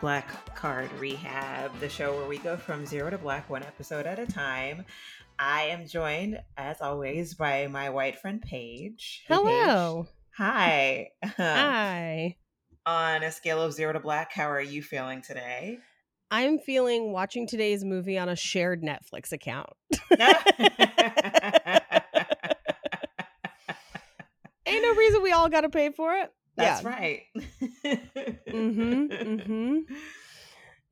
Black Card Rehab, the show where we go from zero to black one episode at a time. I am joined, as always, by my white friend Paige. Hey, Hello. Paige. Hi. Hi. On a scale of zero to black, how are you feeling today? I'm feeling watching today's movie on a shared Netflix account. Ain't no reason we all got to pay for it. That's yeah. right. Mhm, mhm.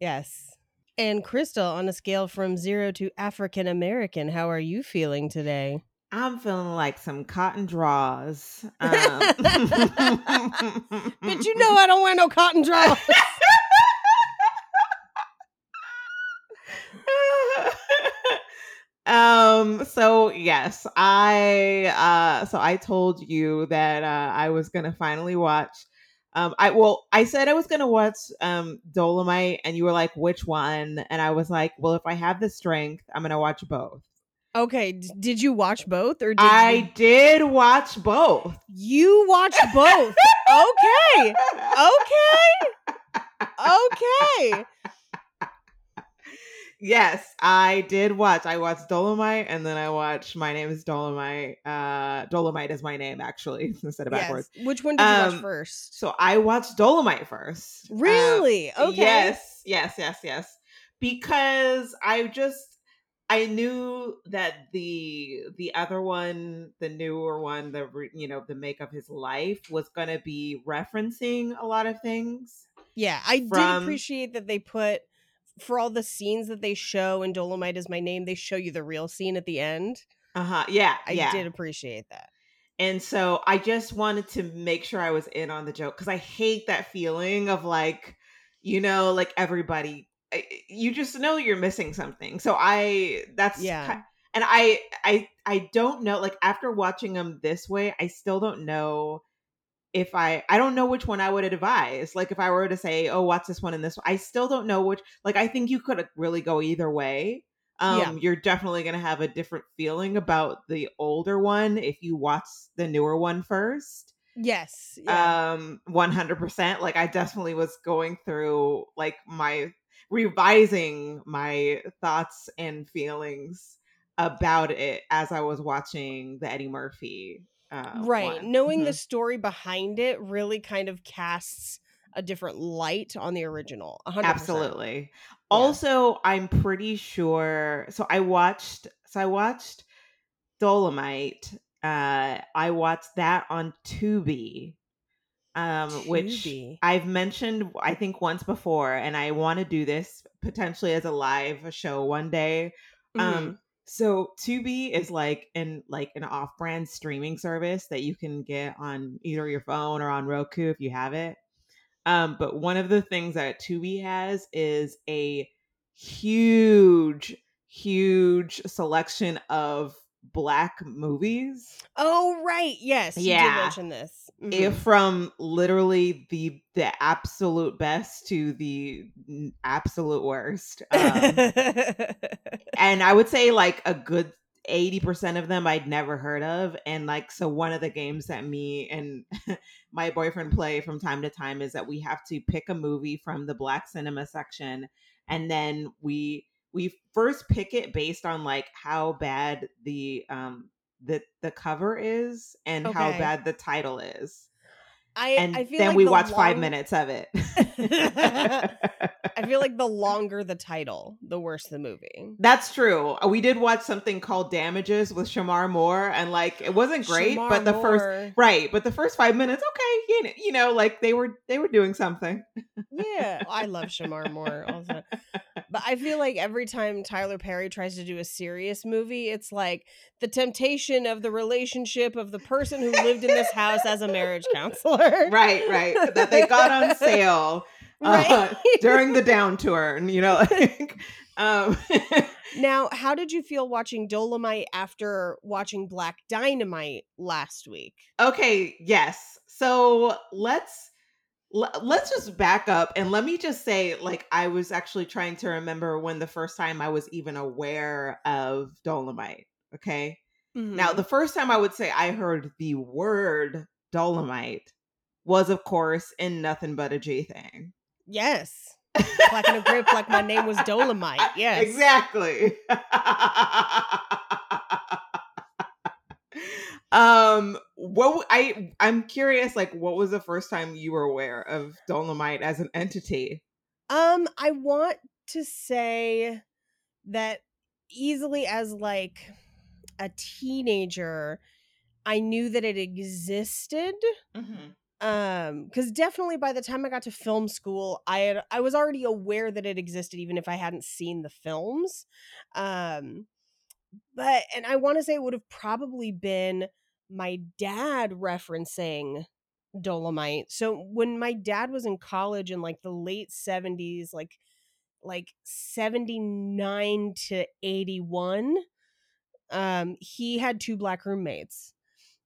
Yes. And Crystal, on a scale from zero to African American, how are you feeling today? I'm feeling like some cotton draws. Um, but you know I don't wear no cotton draws. um so yes i uh so i told you that uh i was gonna finally watch um i well i said i was gonna watch um dolomite and you were like which one and i was like well if i have the strength i'm gonna watch both okay, d- did you watch both or did i you did watch both You watched both. okay. Okay. Okay. Yes i did watch i watched dolomite and then i watched my name is dolomite uh dolomite is my name actually instead of backwards Yes. Which one did you watch Um, first? So I watched Dolomite first. Uh, Really? okay. Yes, yes, yes, yes. Because I just I knew that the the other one, the newer one, the you know the make of his life was going to be referencing a lot of things. Yeah, I did appreciate that they put for all the scenes that they show in Dolomite is my name, they show you the real scene at the end. Uh huh. Yeah, I yeah. did appreciate that. And so I just wanted to make sure I was in on the joke because I hate that feeling of like, you know, like everybody, you just know you're missing something. So I, that's Yeah. ki- and I, I, I don't know. Like after watching them this way, I still don't know if I, I don't know which one I would advise. Like if I were to say, oh, watch this one and this one, I still don't know which. Like I think you could really go either way um Yeah. you're definitely going to have a different feeling about the older one if you watch the newer one first Yes. Yeah. um 100% like i definitely was going through like my revising my thoughts and feelings about it as i was watching the eddie murphy uh, right. one. Knowing the Mhm. story behind it really kind of casts a different light on the original. 100%. Absolutely. Also, I'm pretty sure. So I watched. So I watched Dolomite. Uh, I watched that on Tubi, um, which I've mentioned. I think once before, and I want to do this potentially as a live show one day. Mm-hmm. Um, so Tubi is like an like an off-brand streaming service that you can get on either your phone or on Roku if you have it. Um, but one of the things that Tubi has is a huge, huge selection of black movies. Oh right, yes, you Yeah. mention this. Mhm. If from literally the the absolute best to the absolute worst. Um, and I would say like a good 80% of them I'd never heard of. And like, so one of the games that me and my boyfriend play from time to time is that we have to pick a movie from the black cinema section. And then we, we first pick it based on like how bad the, um, the, the cover is and how bad the title is. I, And I feel then like we the watch five minutes of it. I feel like the longer the title, the worse the movie. That's true. We did watch something called Damages with Shemar Moore, and like it wasn't great, Shemar but the first right, but the first five minutes, okay, you know, you know, like they were they were doing something. yeah, I love Shemar Moore also. But I feel like every time Tyler Perry tries to do a serious movie, it's like the temptation of the relationship of the person who lived in this house as a marriage counselor. right, right. That they got on sale uh, Right. during the downturn, you know. Like, um, Now, how did you feel watching Dolomite after watching Black Dynamite last week? okay, yes. So let's let's just back up and let me just say like I was actually trying to remember when the first time I was even aware of Dolomite, okay? Now, Mhm. the first time I would say I heard the word Dolomite was, of course, in Nothing But a G Thing. yes. clacking a grip like my name was Dolomite. Yes. Exactly. um what I I'm curious like what was the first time you were aware of Dolomite as an entity? Um, I want to say that easily as like a teenager, I knew that it existed. Mm-hmm. Um, because definitely by the time I got to film school, I had I was already aware that it existed, even if I hadn't seen the films. Um, but and I want to say it would have probably been my dad referencing Dolomite. So when my dad was in college in like the late 70s, like like 79 to 81, um, he had two black roommates.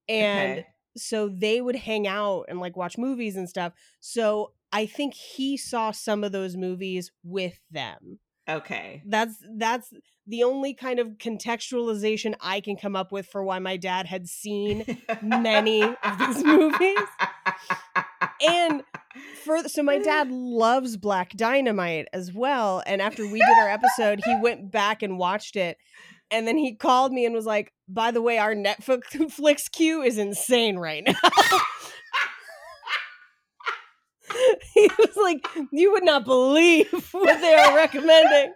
And Okay. So they would hang out and like watch movies and stuff. So I think he saw some of those movies with them. Okay. That's that's the only kind of contextualization I can come up with for why my dad had seen many of these movies. and for so my dad loves Black Dynamite as well. And after we did our episode, he went back and watched it. And then he called me and was like, by the way, our Netflix queue is insane right now. he was like, you would not believe what they are recommending.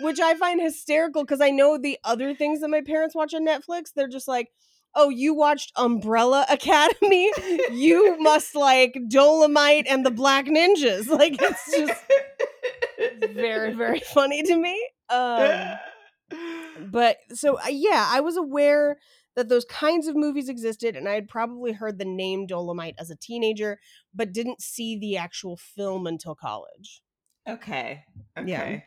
Which I find hysterical because I know the other things that my parents watch on Netflix, they're just like, oh, you watched Umbrella Academy? You must like Dolomite and the Black Ninjas. Like it's just very, very funny to me. Um, but so uh, yeah, I was aware that those kinds of movies existed, and I had probably heard the name Dolomite as a teenager, but didn't see the actual film until college. okay. Okay.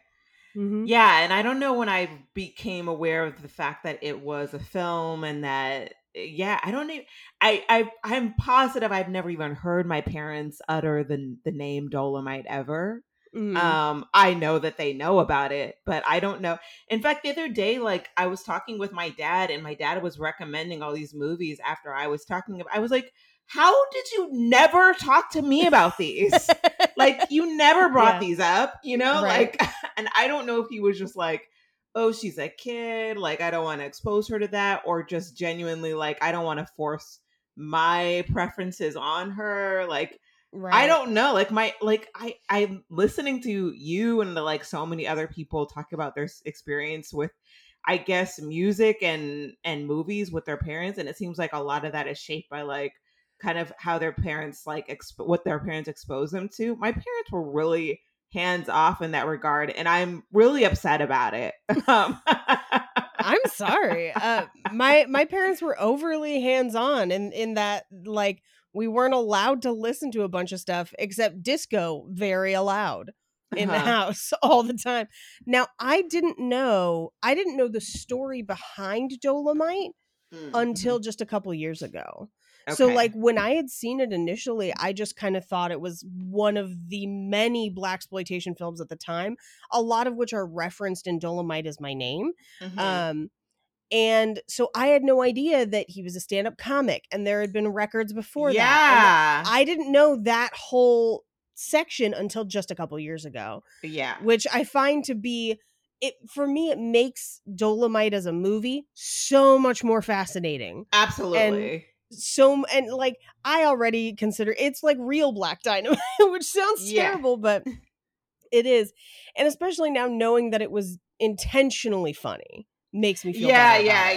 Yeah. Mm-hmm. Yeah, and I don't know when I became aware of the fact that it was a film and that yeah, I don't even I I I'm positive I've never even heard my parents utter the the name Dolomite ever. Mm-hmm. Um I know that they know about it, but I don't know. In fact, the other day like I was talking with my dad and my dad was recommending all these movies after I was talking about I was like, "How did you never talk to me about these?" like you never brought Yeah. these up, you know? Right. Like and I don't know if he was just like, "Oh, she's a kid, like I don't want to expose her to that," or just genuinely like I don't want to force my preferences on her. Like right. I don't know. Like my like I I'm listening to you and the, like so many other people talk about their experience with I guess music and and movies with their parents and it seems like a lot of that is shaped by like kind of how their parents like exp- what their parents expose them to. My parents were really hands off in that regard and I'm really upset about it. Um, I'm sorry. Uh, my my parents were overly hands on in in that like we weren't allowed to listen to a bunch of stuff except disco very allowed in the Uh-huh. house all the time. Now I didn't know I didn't know the story behind Dolomite Mm, until just a couple years ago. mhm. So like when I had seen it initially, I just kind of thought it was one of the many blaxploitation films at the time, a lot of which are referenced in Dolomite is my name. Mhm. Um and so I had no idea that he was a stand-up comic and there had been records before that. yeah. I didn't know that whole section until just a couple years ago, yeah. which I find to be it for me it makes Dolomite as a movie so much more fascinating. Absolutely. So and like I already consider it's like real black dynamite, which sounds Yeah. terrible, but it is. And especially now knowing that it was intentionally funny makes me feel yeah, better yeah,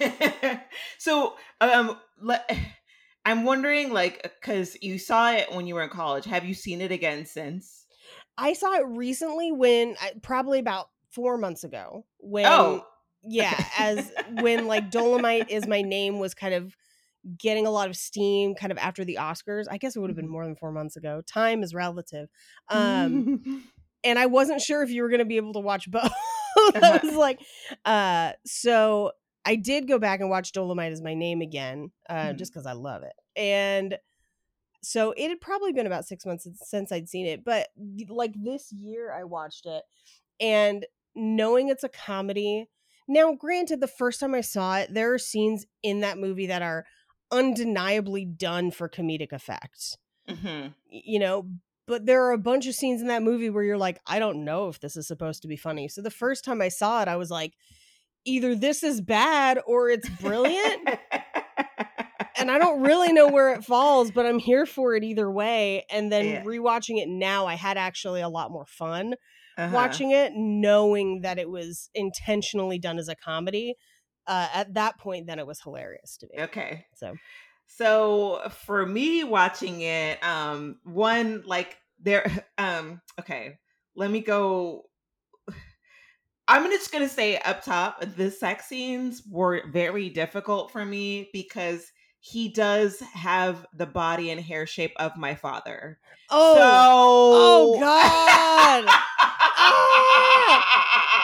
yeah. so, um, le- I'm wondering, like, because you saw it when you were in college. Have you seen it again since? I saw it recently when probably about four months ago. When Oh, yeah, okay. as when like Dolomite is my name was kind of getting a lot of steam kind of after the Oscars. I guess it would have been Mhm. more than four months ago. Time is relative. Um and I wasn't sure if you were gonna be able to watch both. I was like, uh, so I did go back and watch Dolomite as my name again, uh, Mhm. just because I love it. And so it had probably been about six months since- I'd seen it, but like this year I watched it, and knowing it's a comedy. Now, granted, the first time I saw it, there are scenes in that movie that are undeniably done for comedic effect Mhm. you know but there are a bunch of scenes in that movie where you're like, I don't know if this is supposed to be funny. So the first time I saw it, I was like, either this is bad or it's brilliant. and I don't really know where it falls, but I'm here for it either way. And then Yeah. rewatching it now, I had actually a lot more fun Uh-huh. watching it, knowing that it was intentionally done as a comedy. Uh, at that point, then it was hilarious to me. Okay. So So for me watching it, um, one like there, um, okay, let me go. I'm just gonna say up top, the sex scenes were very difficult for me because he does have the body and hair shape of my father. oh so, oh god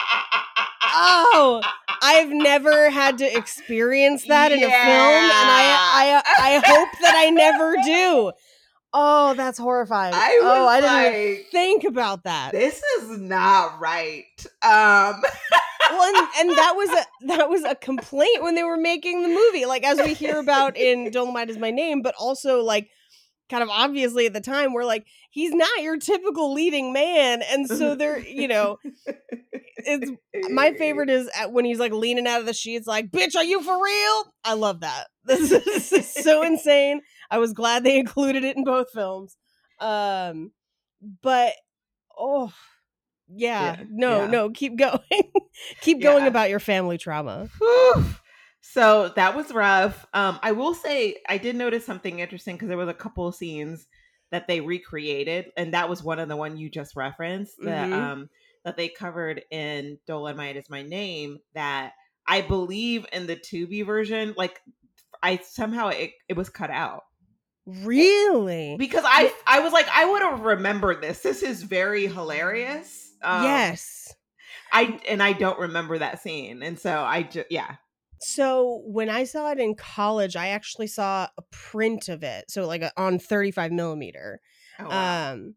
oh I've never had to experience that in a film, and I, I I hope that I never do. Oh, that's horrifying. I oh, I didn't like, think about that. this is not right. Um, well, and, and that was a that was a complaint when they were making the movie, like as we hear about in Dolomite is my name, but also like kind of obviously at the time we're like he's not your typical leading man, and so they're you know it's my favorite is when he's like leaning out of the sheets, like "bitch, are you for real?" I love that. This is so insane. I was glad they included it in both films. Um, but oh yeah, Yeah, no, yeah. no, keep going, keep going about your family trauma. Whew. So that was rough. Um, I will say I did notice something interesting because there was a couple of scenes that they recreated, and that was one of the one you just referenced that Mhm. um that they covered in Dolomite is my name. That I believe in the Tubi version, like I somehow it, it was cut out Really? because I I was like I would have remembered this. This is very hilarious. Um, yes. I and I don't remember that scene, and so I just yeah. So when I saw it in college, I actually saw a print of it. So like a, on 35 millimeter. Oh, wow. um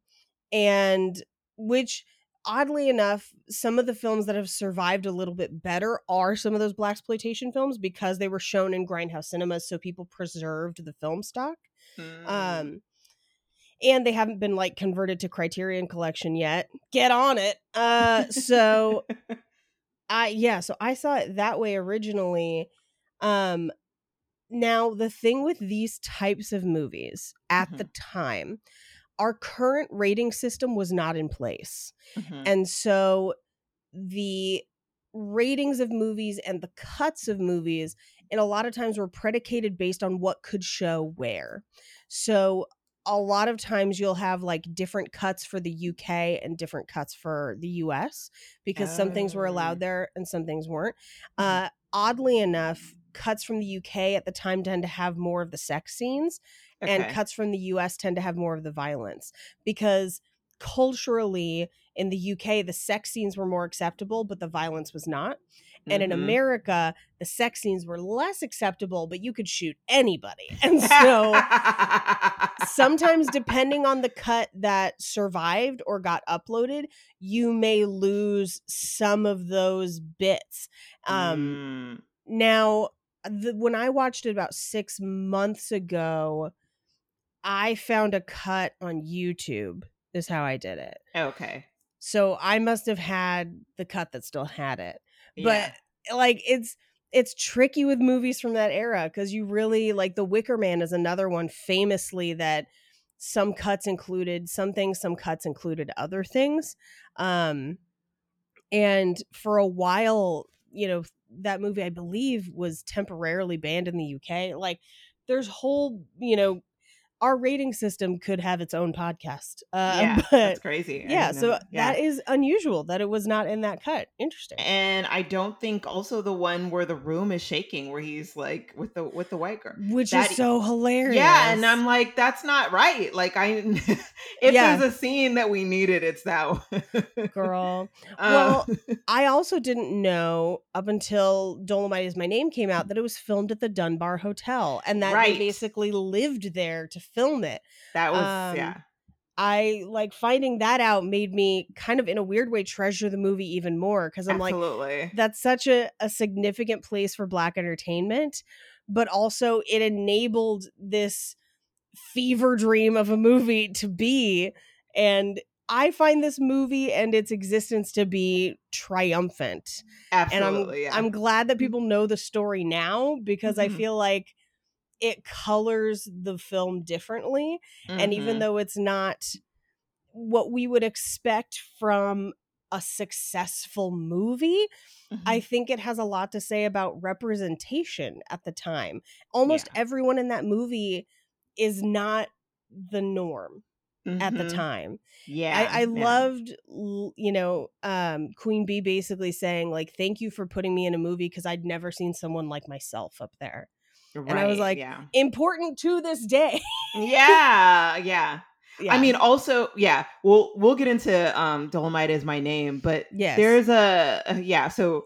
and which oddly enough some of the films that have survived a little bit better are some of those blaxploitation films because they were shown in grindhouse cinemas so people preserved the film stock Mm. um and they haven't been like converted to criterion collection yet get on it uh so I yeah, so I saw it that way originally. Um now the thing with these types of movies at the time, our current rating system was not in place. Mhm. And so the ratings of movies and the cuts of movies and a lot of times were predicated based on what could show where. So a lot of times you'll have like different cuts for the UK and different cuts for the US because some things were Oh. allowed there and some things weren't. Mhm. Uh oddly enough, cuts from the UK at the time tend to have more of the sex scenes and cuts from the US tend to have more of the violence because culturally in the UK the sex scenes were more acceptable but the violence was not. And in Mhm. America the sex scenes were less acceptable but you could shoot anybody. And so sometimes depending on the cut that survived or got uploaded, you may lose some of those bits. Um Mm. now, the, when I watched it about six months ago, I found a cut on YouTube. Is how I did it. okay. So I must have had the cut that still had it. Yeah. But like it's it's tricky with movies from that era because you really like The Wicker Man is another one famously that some cuts included some things, some cuts included other things. Um and for a while, you know, that movie I believe was temporarily banned in the UK. Like there's whole, you know, our rating system could have its own podcast. Uh, yeah, but that's crazy. Yeah, so that. Yeah. that is unusual that it was not in that cut. Interesting. and I don't think also the one where the room is shaking, where he's like with the with the white girl. Which that- is so hilarious. Yeah, and I'm like, that's not right. Like, I if Yeah. there's a scene that we needed, it's that one. girl. Um, Well, I also didn't know up until Dolomite is my name came out that it was filmed at the Dunbar Hotel and that Right. they basically lived there to film it. that was um, yeah. I like finding that out made me kind of in a weird way treasure the movie even more because I'm like that's such a, a significant place for black entertainment but also it enabled this fever dream of a movie to be And I find this movie and its existence to be triumphant. Absolutely. and I'm yeah. I'm glad that people know the story now because I Mhm. feel like it colors the film differently and even Mhm. though it's not what we would expect from a successful movie, I Mhm. think it has a lot to say about representation at the time. Almost everyone in that movie is not the norm at the Mhm. time. Yeah. I, I yeah. loved, you know, um, Queen Bee basically saying, like, thank you for putting me in a movie because I'd never seen someone like myself up there. Right, I was like, yeah. Important to this day. Yeah, yeah. yeah. I mean, also, yeah, we'll we'll get into um Dolomite is my name, but Yes. there's a, a- yeah, so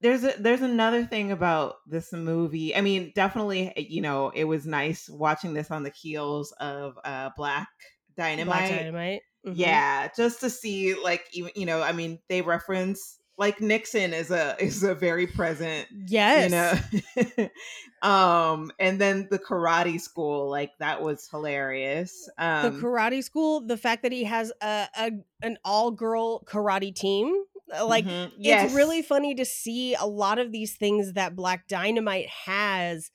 there's a there's another thing about this movie. I mean, definitely, you know, it was nice watching this on the heels of uh Black Dynamite. Black Dynamite. Mhm. Yeah, just to see like even you know, I mean, they reference like Nixon is a is a very present Yes. you know? Um and then the karate school like that was hilarious. The um karate school, the fact that he has a, a an all girl karate team, uh, like mhm, it's really funny to see a lot of these things that Black Dynamite has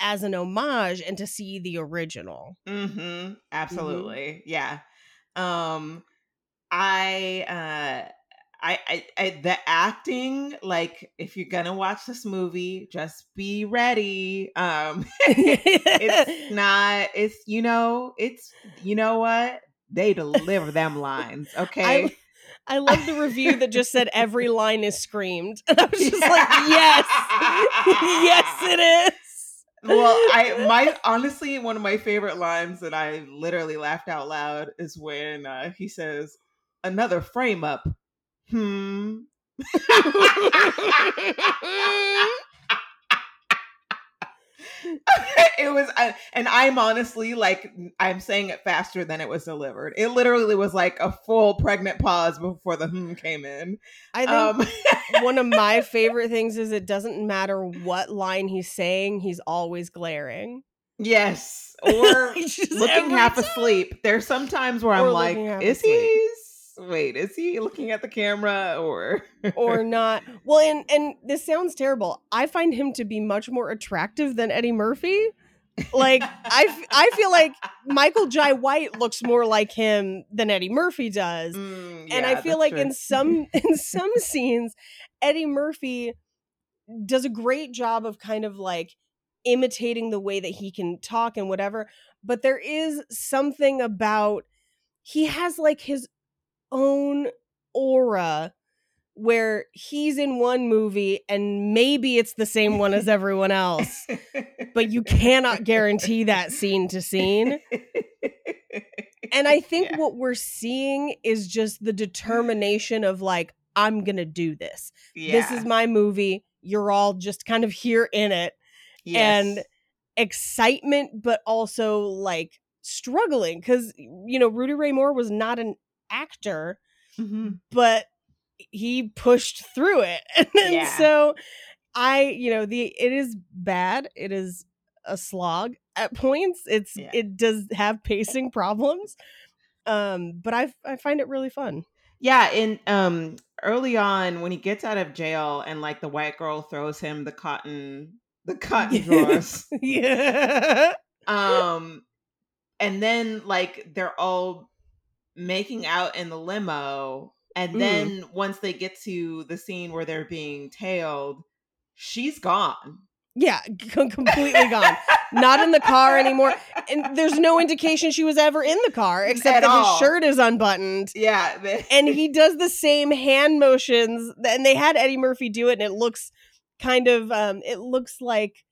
as an homage and to see the original. hmm absolutely. Yeah. Um i uh I, I, I the acting like if you're gonna watch this movie just be ready um it's not it's you know it's you know what they deliver them lines okay I, I love the review that just said every line is screamed. And I was just like, yes, yes, it is. well i my honestly one of my favorite lines that i literally laughed out loud is when uh, he says another frame up hmm it was uh, and i'm honestly like i'm saying it faster than it was delivered it literally was like a full pregnant pause before the hmm came in I think um one of my favorite things is it doesn't matter what line he's saying, he's always glaring. yes or looking half time. asleep there's sometimes where i'm like is asleep. he wait is he looking at the camera or or not. Well, and and this sounds terrible. I find him to be much more attractive than Eddie Murphy. Like I, I feel like Michael Jai White looks more like him than Eddie Murphy does. Mm, and I feel like true. in some in some scenes, Eddie Murphy does a great job of kind of like imitating the way that he can talk and whatever. But there is something about he has like his own aura where he's in one movie and maybe it's the same one as everyone else, but you cannot guarantee that scene to scene. And I think Yeah. what we're seeing is just the determination of like, I'm going to do this. This is my movie. You're all just kind of here in it. and Excitement, but also like struggling because, you know, Rudy Ray Moore was not an actor, Mhm. but he pushed through it. And Yeah. so I, you know, the it is bad. It is a slog at points. It's Yeah. it does have pacing problems. Um, but I I find it really fun. Yeah, and um early on when he gets out of jail and like the white girl throws him the cotton the cotton drawers. yeah. um and then like they're all making out in the limo and Mm. then once they get to the scene where they're being tailed, she's gone. Yeah, completely gone. Not in the car anymore. And there's no indication she was ever in the car except At that all. his shirt is unbuttoned. Yeah. And he does the same hand motions and they had Eddie Murphy do it and it looks kind of um it looks like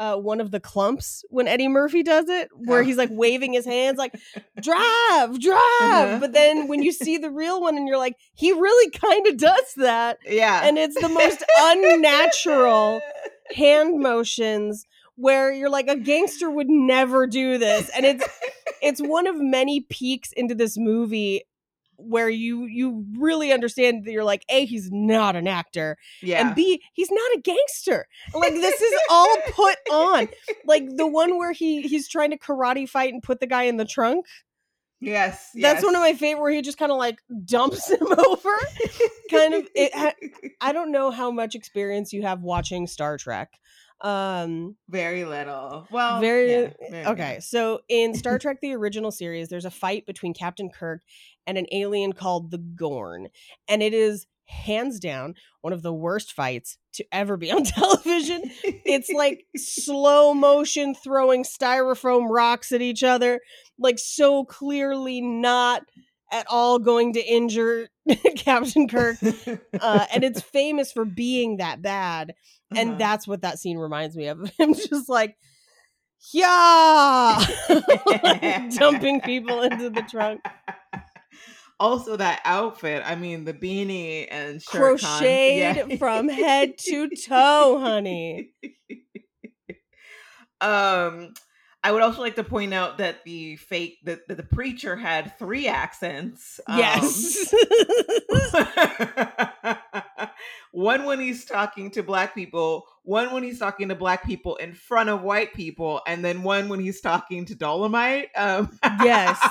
uh, one of the clumps when Eddie Murphy does it, where he's like waving his hands, like "drive, drive." Uh-huh. But then when you see the real one, and you're like, he really kind of does that, yeah. and it's the most unnatural hand motions where you're like a gangster would never do this and it's it's one of many peaks into this movie where you you really understand that you're like a he's not an actor yeah. and b he's not a gangster like this is all put on like the one where he he's trying to karate fight and put the guy in the trunk Yes, That's one of my favorite where he just kind of like dumps him over. kind of it I don't know how much experience you have watching Star Trek. Um very little. Well, very yeah, very- okay. So in Star Trek the original series there's a fight between Captain Kirk and an alien called the Gorn and it is hands down one of the worst fights to ever be on television. It's like slow motion throwing styrofoam rocks at each other, like so clearly not at all going to injure Captain Kirk. Uh, and it's famous for being that bad. And Uh-huh. that's what that scene reminds me of. Him just like, yeah, dumping people into the trunk. Also, that outfit. I mean, the beanie and shirt Crocheted yeah. from head to toe, honey. um, I would also like to point out that the fake that the, the preacher had three accents. um, Yes. one when he's talking to black people, one when he's talking to black people in front of white people, and then one when he's talking to Dolomite. Um, Yes.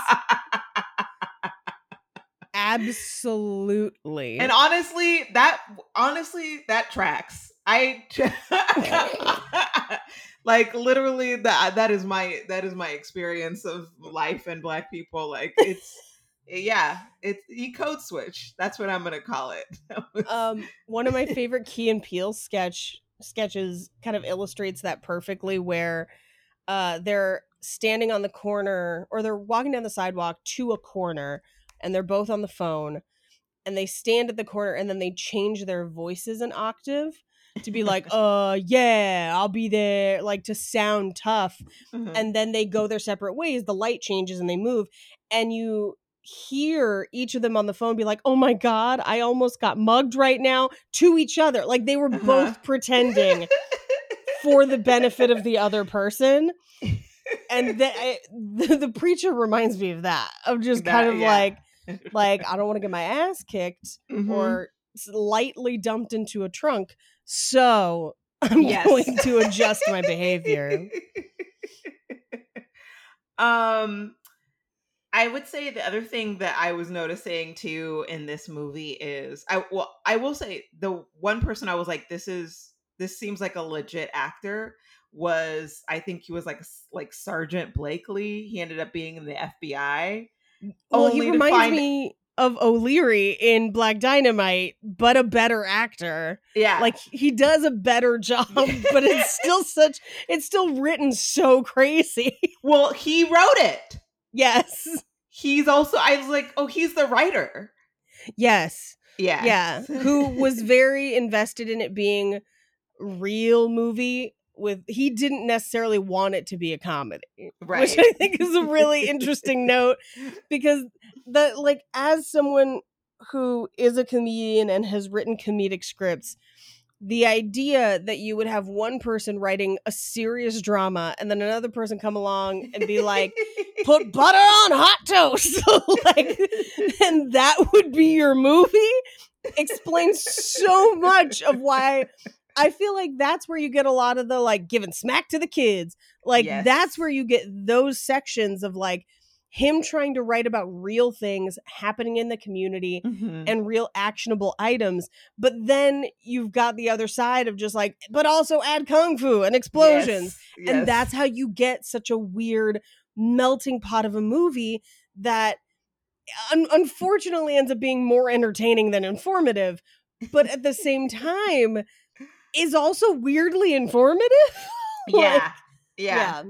Absolutely. and honestly, that honestly that tracks. I like literally that that is my that is my experience of life and black people. Like it's yeah, it's he code switch. That's what I'm gonna call it. um one of my favorite Key and Peele sketch sketches kind of illustrates that perfectly where uh they're standing on the corner or they're walking down the sidewalk to a corner and they're both on the phone and they stand at the corner and then they change their voices an octave to be like uh yeah i'll be there like to sound tough Mhm. and then they go their separate ways the light changes and they move and you hear each of them on the phone be like oh my god i almost got mugged right now to each other like they were Uh-huh. both pretending for the benefit of the other person and the, I- the the preacher reminds me of that of just That- kind of yeah. like like i don't want to get my ass kicked Mhm. or lightly dumped into a trunk so i'm Yes. going to adjust my behavior um I would say the other thing that I was noticing too in this movie is I well I will say the one person I was like this is this seems like a legit actor was I think he was like like Sergeant Blakely. He ended up being in the FBI. well he reminds find- me of o'leary in black dynamite but a better actor Yeah. like he does a better job but it's still such it's still written so crazy well, he wrote it. yes He's also I was like, "Oh, he's the writer." yes Yeah. yeah who was very invested in it being real movie with he didn't necessarily want it to be a comedy right. which i think is a really interesting note because the like as someone who is a comedian and has written comedic scripts the idea that you would have one person writing a serious drama and then another person come along and be like put butter on hot toast like and that would be your movie explains so much of why I feel like that's where you get a lot of the like giving smack to the kids. Like Yes. that's where you get those sections of like him trying to write about real things happening in the community Mhm. and real actionable items. But then you've got the other side of just like, but also add kung fu and explosions Yes, yes. and that's how you get such a weird melting pot of a movie that un- unfortunately ends up being more entertaining than informative but at the same time is also weirdly informative Like, yeah. Yeah.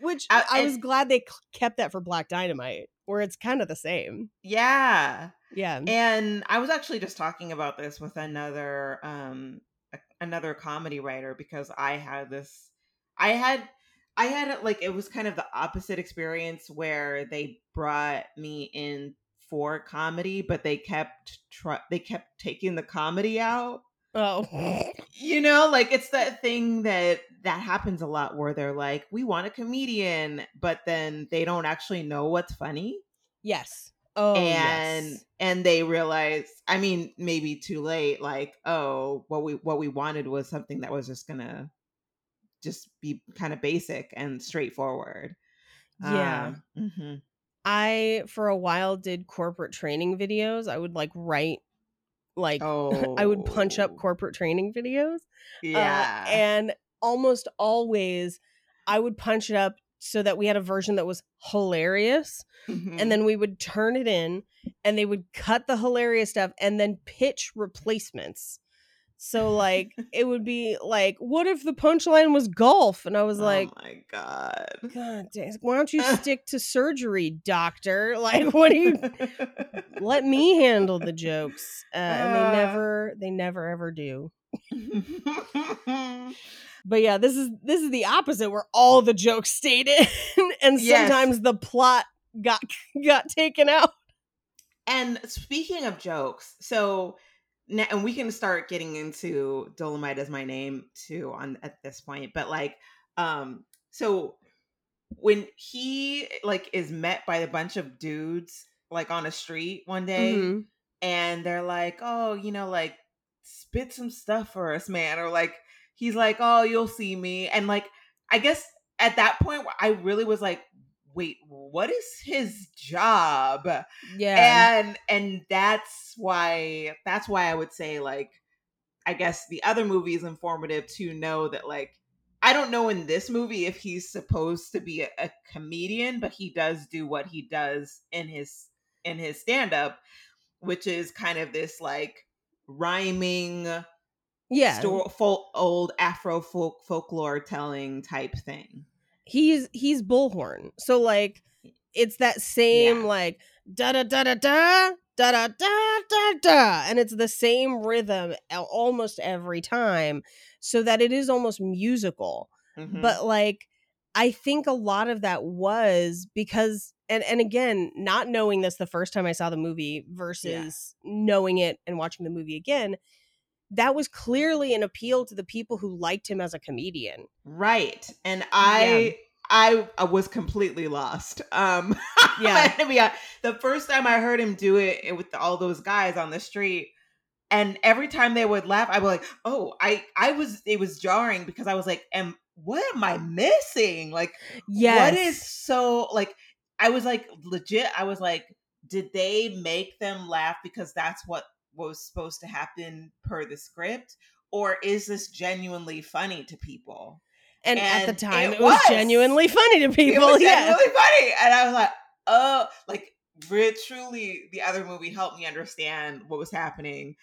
which I- i, was glad they kept that for black dynamite where it's kind of the same Yeah. yeah And I was actually just talking about this with another um another comedy writer because I had this I had I had like it was kind of the opposite experience where they brought me in for comedy but they kept try they kept taking the comedy out. Oh You know, like it's that thing that that happens a lot where they're like we want a comedian but then they don't actually know what's funny yes oh and yes. and they realize i mean maybe too late like oh what we what we wanted was something that was just gonna just be kind of basic and straightforward Yeah. um, mhm. I for a while did corporate training videos. I would like write like Oh, I would punch up corporate training videos. Uh, yeah. and almost always I would punch it up so that we had a version that was hilarious. Mhm. And then we would turn it in and they would cut the hilarious stuff and then pitch replacements. So like it would be like, what if the punchline was golf? And I was like, oh my god. God dang, why don't you stick to surgery, doctor? Like, what do you let me handle the jokes? Uh, and Uh. they never, they never ever do. But yeah, this is this is the opposite where all the jokes stayed in, and Yes. sometimes the plot got got taken out. and speaking of jokes, so now and we can start getting into Dolomite as my name too on at this point, but like um so when he like is met by a bunch of dudes like on a street one day Mhm. and they're like, "Oh, you know, like spit some stuff for us, man," or like he's like, "Oh, you'll see me," and like I guess at that point I really was like, "Wait, what is his job?" Yeah, And and that's why that's why I would say like I guess the other movie is informative to know that like I don't know in this movie if he's supposed to be a, a comedian, but he does do what he does in his in his stand up, which is kind of this like rhyming yeah. sto- folk, old Afro folk folklore telling type thing. He's he's bullhorn. So like, it's that same Yeah. like da da da da da da da da da da, and it's the same rhythm almost every time, so that it is almost musical. Mhm. but like i think a lot of that was because and and again not knowing this the first time i saw the movie versus knowing it and watching the movie again that was clearly an appeal to the people who liked him as a comedian Right. And I I, I was completely lost. Um Yeah. Mean, the first time I heard him do it, it with all those guys on the street and every time they would laugh, I was like, "Oh, I I was it was jarring because I was like, am what am I missing? Like yes what is so like I was like legit I was like did they make them laugh because that's what was supposed to happen per the script or is this genuinely funny to people? and, at the time it it, was, was. genuinely funny to people it was yeah genuinely funny. And I was like, oh, like re- truly the other movie helped me understand what was happening.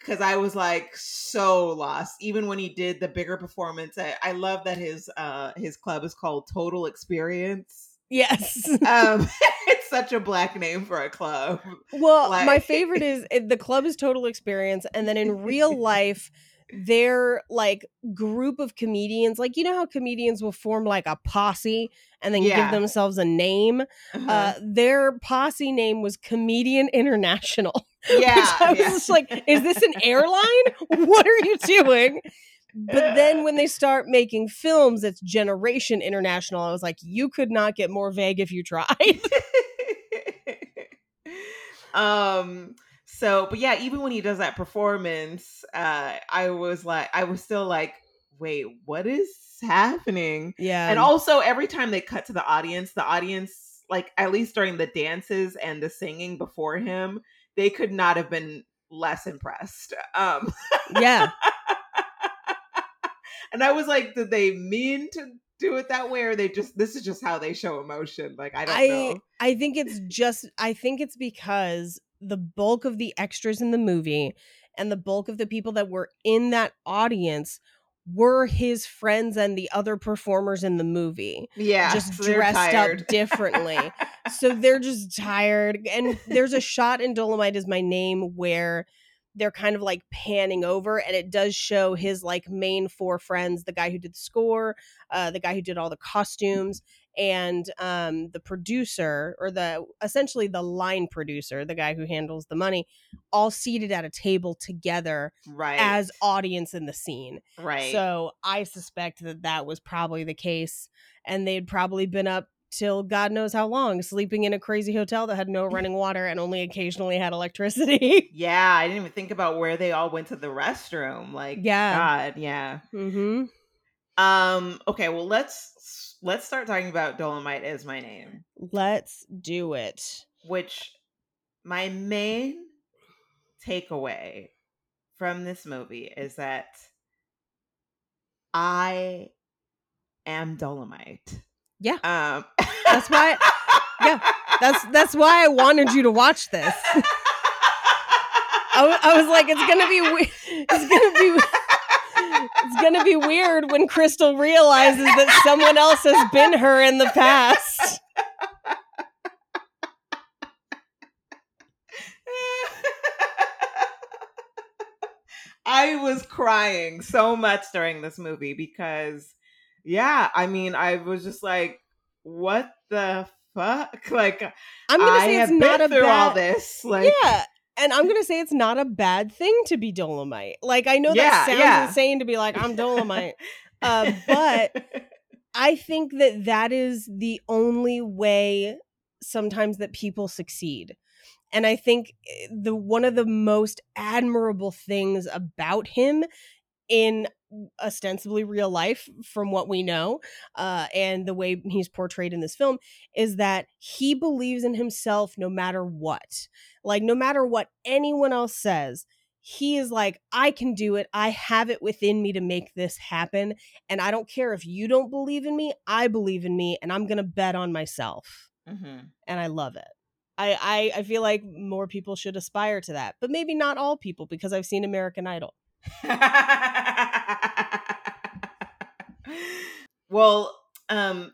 Cause I was like so lost. Even when he did the bigger performance, I, I love that his uh his club is called Total Experience. yes Um such a black name for a club. Well, my favorite is uh, the club is total experience, and then in real life, their like group of comedians, like you know how comedians will form like a posse and then Yeah. give themselves a name. Uh-huh. Uh, their posse name was Comedian International. yeah. I was yeah. just like, is this an airline? what are you doing? But then when they start making films, it's Generation International. I was like, you could not get more vague if you tried. Um so but yeah even when he does that performance uh i was like i was still like wait what is happening yeah. and also every time they cut to the audience the audience like at least during the dances and the singing before him they could not have been less impressed um yeah. and i was like did they mean to do it that way or they just this is just how they show emotion like i don't I know. I think it's just I think it's because the bulk of the extras in the movie and the bulk of the people that were in that audience were his friends and the other performers in the movie yeah just dressed up differently. So they're just tired and there's a shot in dolomite is my name where they're kind of like panning over and it does show his like main four friends the guy who did the score uh, the guy who did all the costumes and um, the producer or the essentially the line producer the guy who handles the money all seated at a table together right. as audience in the scene. Right. So I suspect that that was probably the case, and they'd probably been up till God knows how long, sleeping in a crazy hotel that had no running water and only occasionally had electricity. Yeah, I didn't even think about where they all went to the restroom. Like, Yeah. God, yeah. mm-hmm. Um, okay, well, let's let's start talking about Dolomite is my name. Let's do it. Which my main takeaway from this movie is that I am Dolomite. Yeah. Um That's why yeah, that's that's why I wanted you to watch this. I, w- I was like, it's gonna be we- it's gonna be it's gonna be weird when Crystal realizes that someone else has been her in the past. I was crying so much during this movie because, yeah, I mean, I was just like, what the fuck? Like, I'm gonna I say it's not a through all this. Like, yeah. And I'm gonna say it's not a bad thing to be Dolomite. Like I know Yeah, that sounds yeah. insane to be like I'm Dolomite, uh, but I think that that is the only way sometimes that people succeed. And I think eh, the one of the most admirable things about him in ostensibly real life from what we know uh, and the way he's portrayed in this film is that he believes in himself no matter what. Like no matter what anyone else says he is like i can do it. I have it within me to make this happen and i don't care if you don't believe in me i believe in me and i'm gonna bet on myself. Mhm. and i love it. I, I i feel like more people should aspire to that but maybe not all people because i've seen american idol well, um,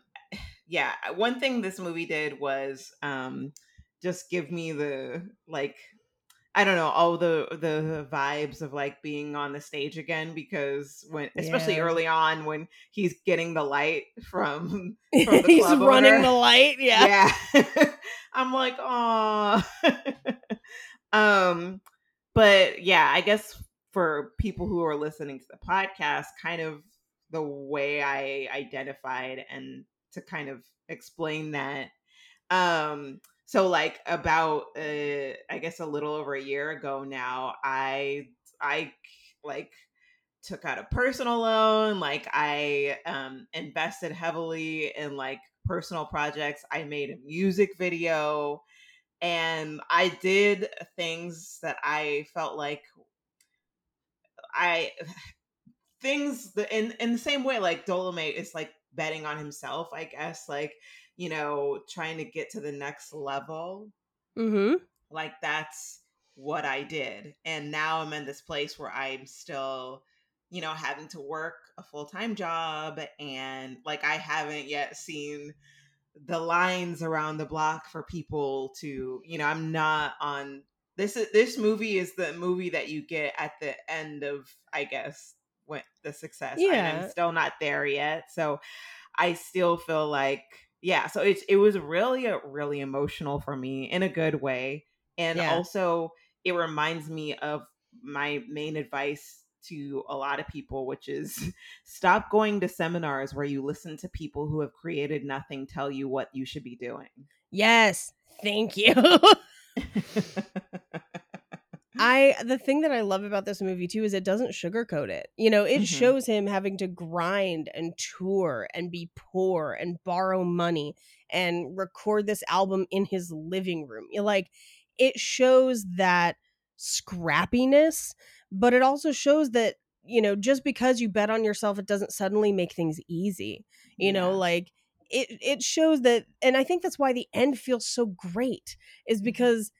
yeah, one thing this movie did was um, just give me the like, I don't know, all the the vibes of like being on the stage again because when, especially Yeah. early on when he's getting the light from from the he's club running owner. the light yeah, yeah. I'm like, oh. um, but yeah, I guess for people who are listening to the podcast, kind of the way I identified and to kind of explain that. Um, so like about uh I guess a little over a year ago now, I I like took out a personal loan like i um invested heavily in like personal projects i made a music video and i did things that i felt like i things that in in the same way like dolomite is like betting on himself i guess like you know trying to get to the next level mm-hmm. like that's what I did. And now I'm in this place where I'm still, you know, having to work a full time job and like I haven't yet seen the lines around the block for people to, you know, I'm not on this is this movie is the movie that you get at the end of I guess when the success. And Yeah. I'm still not there yet. So I still feel like yeah, so it's it was really a really emotional for me in a good way. And Yeah. also it reminds me of my main advice to a lot of people, which is stop going to seminars where you listen to people who have created nothing tell you what you should be doing. yes thank you I the thing that I love about this movie too is it doesn't sugarcoat it. You know, it Mhm. shows him having to grind and tour and be poor and borrow money and record this album in his living room. Like it shows that scrappiness, but it also shows that, you know, just because you bet on yourself it doesn't suddenly make things easy. You know, like it it shows that and I think that's why the end feels so great is Mhm. because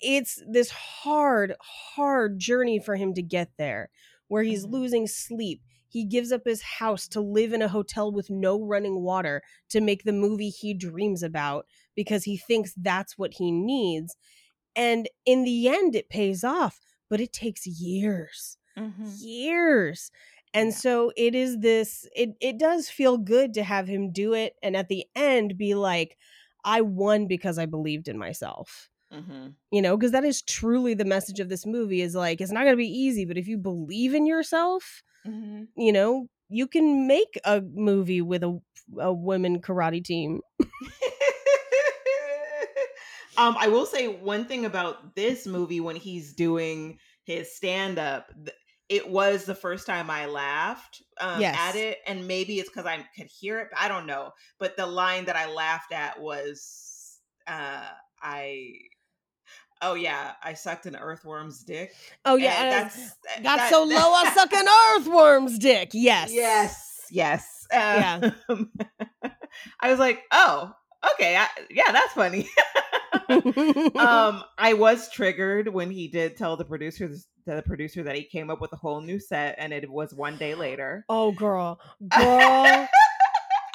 it's this hard, hard journey for him to get there where he's Mhm. losing sleep. He gives up his house to live in a hotel with no running water to make the movie he dreams about because he thinks that's what he needs. And in the end, it pays off, but it takes years, Mhm. years. And Yeah. so it is this, it, it does feel good to have him do it. And at the end, be like, I won because I believed in myself Mhm. you know because that is truly the message of this movie is like it's not going to be easy but if you believe in yourself Mhm. you know you can make a movie with a, a women karate team um, I will say one thing about this movie when he's doing his stand up, it was the first time I laughed um, Yes. at it, and maybe it's because I could hear it. I don't know, but the line that I laughed at was, uh, "I." Oh yeah, I sucked an earthworm's dick. Oh And yeah, that's got that- so low I suck an earthworm's dick. Yes. Yes, yes. Yeah. Um, I was like, oh, okay, I, yeah, that's funny. um, I was triggered when he did tell the producer the producer that he came up with a whole new set, and it was one day later. oh girl. Girl.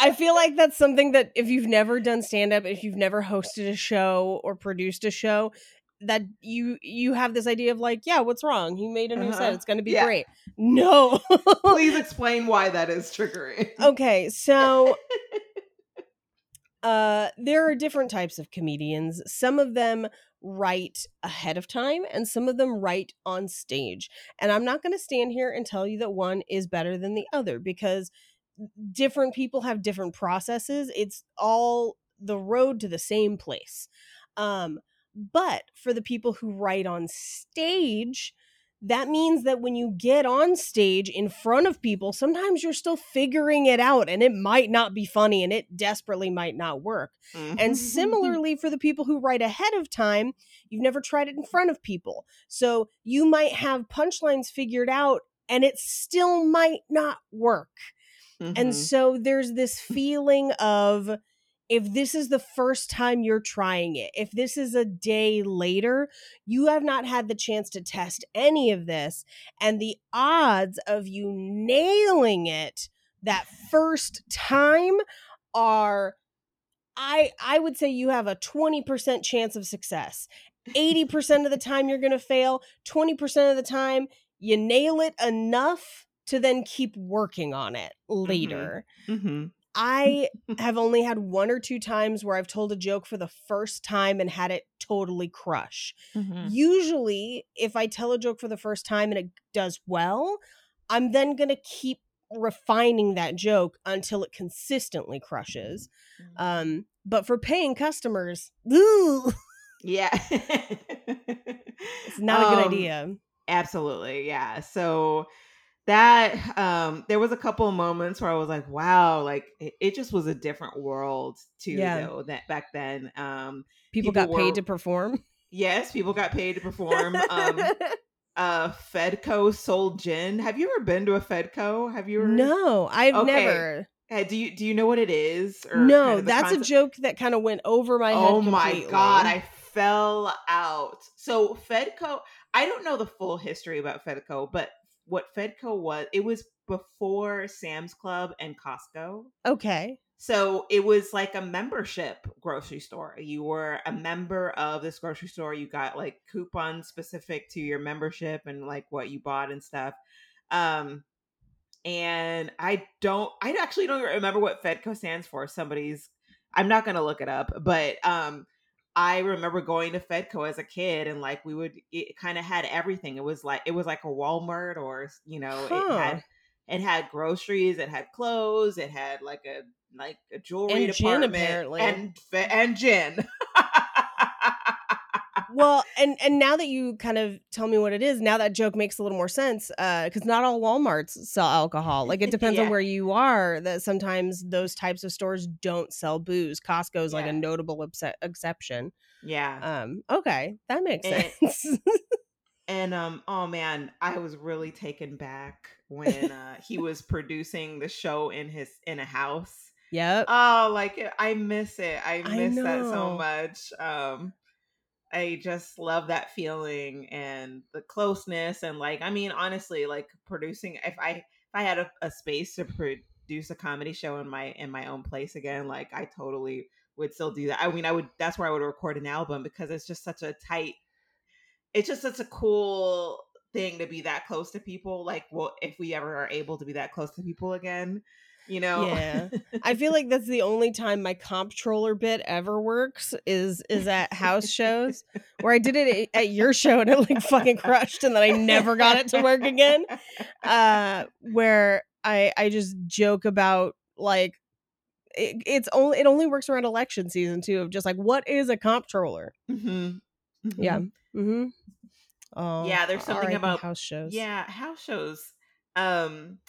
I feel like that's something that if you've never done stand up, if you've never hosted a show or produced a show, that you you have this idea of like, yeah, what's wrong? He made a new set. Uh-huh. It's going to be Yeah. great. No. Please explain why that is triggering. okay, so uh there are different types of comedians. Some of them write ahead of time and some of them write on stage. And I'm not going to stand here and tell you that one is better than the other because different people have different processes. It's all the road to the same place. Um but for the people who write on stage, that means that when you get on stage in front of people, sometimes you're still figuring it out and it might not be funny and it desperately might not work. And similarly, for the people who write ahead of time, you've never tried it in front of people. So you might have punchlines figured out and it still might not work. And Mhm. so there's this feeling of if this is the first time you're trying it, if this is a day later, you have not had the chance to test any of this. And the odds of you nailing it that first time are I I would say you have a 20% chance of success. 80% of the time you're going to fail, 20% of the time you nail it enough to then keep working on it later. Mhm. I have only had one or two times where I've told a joke for the first time and had it totally crush. Mhm. Usually, if I tell a joke for the first time and it does well, I'm then going to keep refining that joke until it consistently crushes. Um, but for paying customers, ooh, Yeah. it's not a good Um, idea. Absolutely. Yeah. So that um there was a couple of moments where I was like, wow, like it, it just was a different world too Yeah. though that back then. Um People, people got were- paid to perform. yes, people got paid to perform. um uh Fedco sold gin. Have you ever been to a Fedco? Have you ever no, I've Okay. never. Uh, do you do you know what it is? Or No, kind of that's a joke that kind of went over my head. Oh my completely. god, I fell out. So Fedco, I don't know the full history about Fedco, but what Fedco was, it was before Sam's Club and Costco. okay. So it was like a membership grocery store. You were a member of this grocery store. You got like coupons specific to your membership and like what you bought and stuff. Um and I don't I actually don't remember what Fedco stands for. Somebody's I'm not going to look it up, but um I remember going to Fedco as a kid and like we would it kind of had everything. It was like it was like a Walmart or you know, it had it had groceries, it had clothes, it had like a like a jewelry And gin, department apparently. and and gin. well and and now that you kind of tell me what it is now that joke makes a little more sense uh because not all walmarts sell alcohol like it depends Yeah. on where you are that sometimes those types of stores don't sell booze Costco costco's like a notable obse- exception yeah. um okay that makes And- sense And um oh man, I was really taken back when uh he was producing the show in his in a house. yep Oh, like I miss it. I I miss that so much. Um I just love that feeling and the closeness and like I mean honestly like producing if I if I had a, a space to produce a comedy show in my in my own place again like I totally would still do that. I mean I would that's where I would record an album because it's just such a tight it's just such a cool thing to be that close to people like well if we ever are able to be that close to people again you know Yeah. I feel like that's the only time my comptroller bit ever works is is at house shows where I did it at your show and it like fucking crushed and then I never got it to work again. Uh where I I just joke about like it, it's only it only works around election season too of just like what is a comptroller? Mhm. Mhm. Yeah. Mm-hmm. Oh, Yeah, there's something about- house shows. Yeah, house shows. Um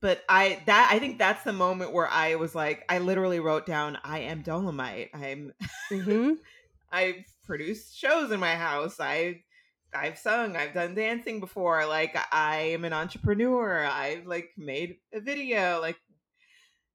but I that I think that's the moment where I was like I literally wrote down I am Dolomite. I'm hmm I've produced shows in my house. I I've sung, I've done dancing before. Like I am an entrepreneur. I've like made a video. Like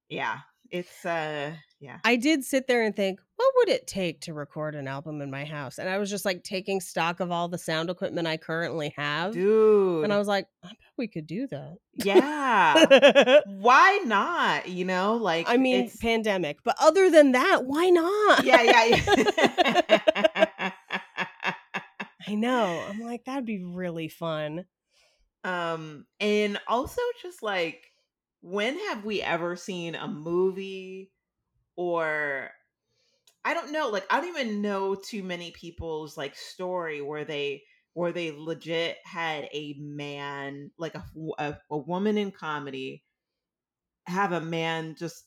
yeah, it's uh yeah. I did sit there and think, what would it take to record an album in my house? And I was just like taking stock of all the sound equipment I currently have. Dude. And I was like, I bet we could do that. yeah. Why not? You know, like I mean, it's, pandemic. But other than that, why not? yeah, yeah, yeah. I know. I'm like, that'd be really fun. um, and also just like, when have we ever seen a movie or I don't know, like I don't even know too many people's like story where they where they legit had a man like a a, a woman in comedy have a man just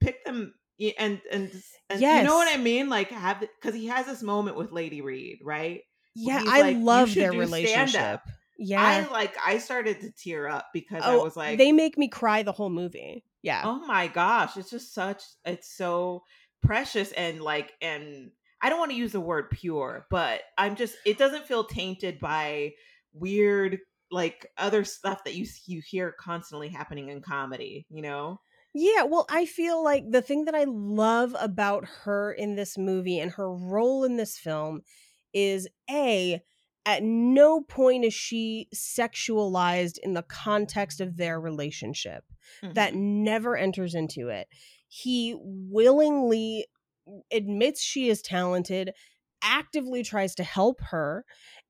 pick them and and, and you know what I mean like have because he has this moment with Lady Reed right Yeah, I like, love their relationship. stand-up." Yeah. I like I started to tear up because I oh, was like they make me cry the whole movie. Yeah. oh my gosh it's just such it's so precious and like and i don't want to use the word pure but i'm just it doesn't feel tainted by weird like other stuff that you you hear constantly happening in comedy you know Yeah, well, I feel like the thing that I love about her in this movie and her role in this film is A, at no point is she sexualized in the context of their relationship. That Mhm. never enters into it. He willingly admits she is talented, actively tries to help her,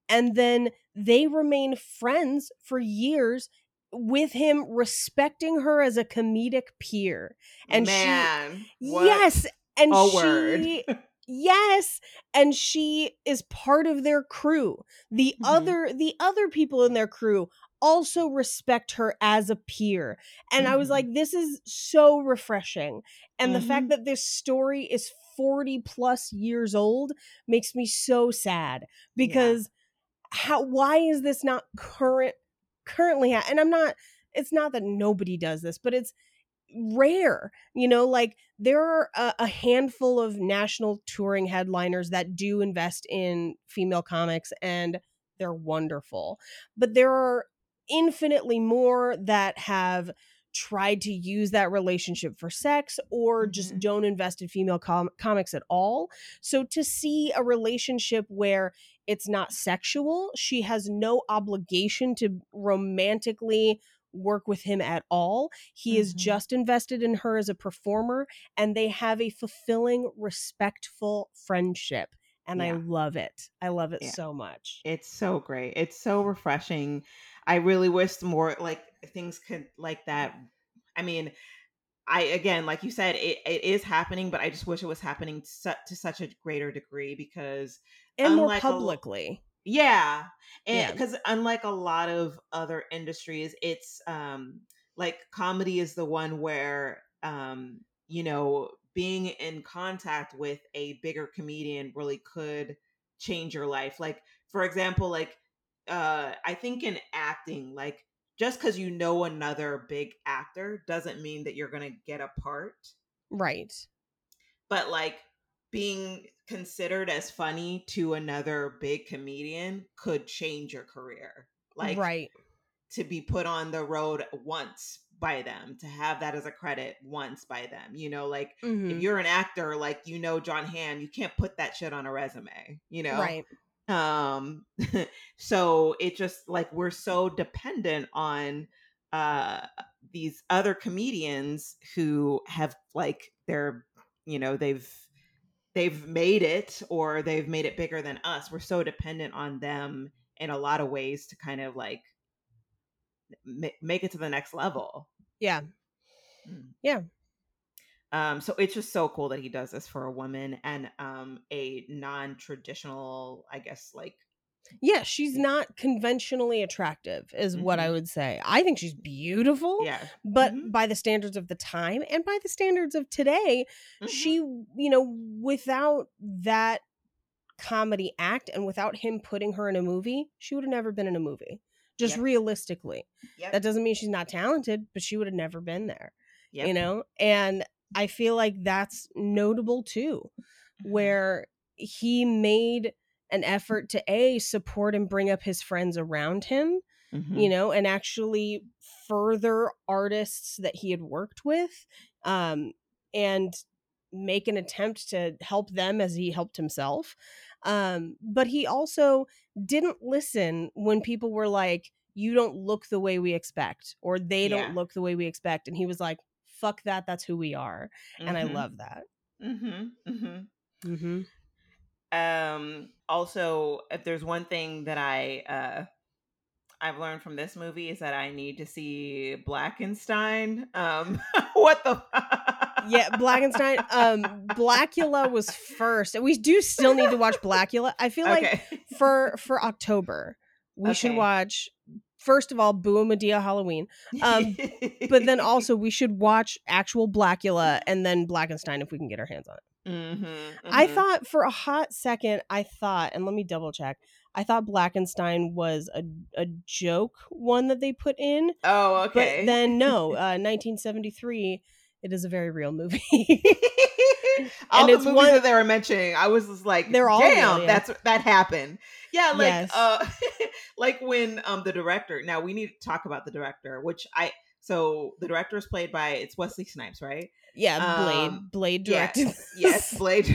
and then they remain friends for years with him respecting her as a comedic peer. and she- man what Yes, and she. Yes, and she is part of their crew. The Mhm. other the other people in their crew also respect her as a peer. And I was Mhm. like this is so refreshing. And the Mhm. fact that this story is 40 plus years old makes me so sad because how why is this not current currently ha- and I'm not it's not that nobody does this, but it's rare. You know, like there are a, a handful of national touring headliners that do invest in female comics and they're wonderful. But there are infinitely more that have tried to use that relationship for sex or just Mhm. don't invest in female com- comics at all. So to see a relationship where it's not sexual, she has no obligation to romantically work with him at all. He is Mhm. just invested in her as a performer and they have a fulfilling, respectful friendship. And I love it. I love it Yeah. so much. It's so great. It's so refreshing. I really wish more like things could like that. I mean, I again, like you said, it, it is happening, but I just wish it was happening to, to such a greater degree because And more publicly. Yeah, Yeah. and because unlike a lot of other industries, it's um like comedy is the one where um you know being in contact with a bigger comedian really could change your life. Like for example, like uh I think in acting, like just because you know another big actor doesn't mean that you're gonna get a part Right. but like being considered as funny to another big comedian could change your career like right. to be put on the road once by them to have that as a credit once by them you know like Mhm. if you're an actor like you know john hamm you can't put that shit on a resume you know Right. um so it just like we're so dependent on uh these other comedians who have like they're you know they've they've made it or they've made it bigger than us we're so dependent on them in a lot of ways to kind of like ma- make it to the next level Yeah. Mm. Yeah. um so it's just so cool that he does this for a woman and um a non-traditional i guess like Yeah, she's not conventionally attractive, is what I Mhm. would say. I think she's beautiful, yeah but Mhm. by the standards of the time and by the standards of today, Mhm. she, you know, without that comedy act and without him putting her in a movie she would have never been in a movie just Yep. realistically Yep. that doesn't mean she's not talented but she would have never been there Yep. you know and i feel like that's notable too Mhm. where he made an effort to a support and bring up his friends around him Mhm. you know and actually further artists that he had worked with um and make an attempt to help them as he helped himself um but he also didn't listen when people were like you don't look the way we expect or they Yeah. don't look the way we expect and he was like fuck that that's who we are and i Mhm. love that Mhm. Mhm. mm-hmm. Um also if there's one thing that I uh I've learned from this movie is that I need to see Blackenstein. Um what the yeah blackenstein um blacula was first and we do still need to watch blacula. I feel like for for october we should watch first of all boo madea halloween um, but then also we should watch actual blacula and then blackenstein if we can get our hands on it Mhm, i mhm. thought for a hot second i thought and let me double check i thought blackenstein was a, a joke one that they put in Oh, okay. but then no uh 1973 it is a very real movie all And the it's movies one- that they were mentioning, I was just like, They're all real, damn, yeah. that's that happened. Yeah, like Yes. uh like when um the director now we need to talk about the director, which I so the director is played by it's Wesley Snipes, right? yeah blade Um, blade directed Yes, yes, Blade.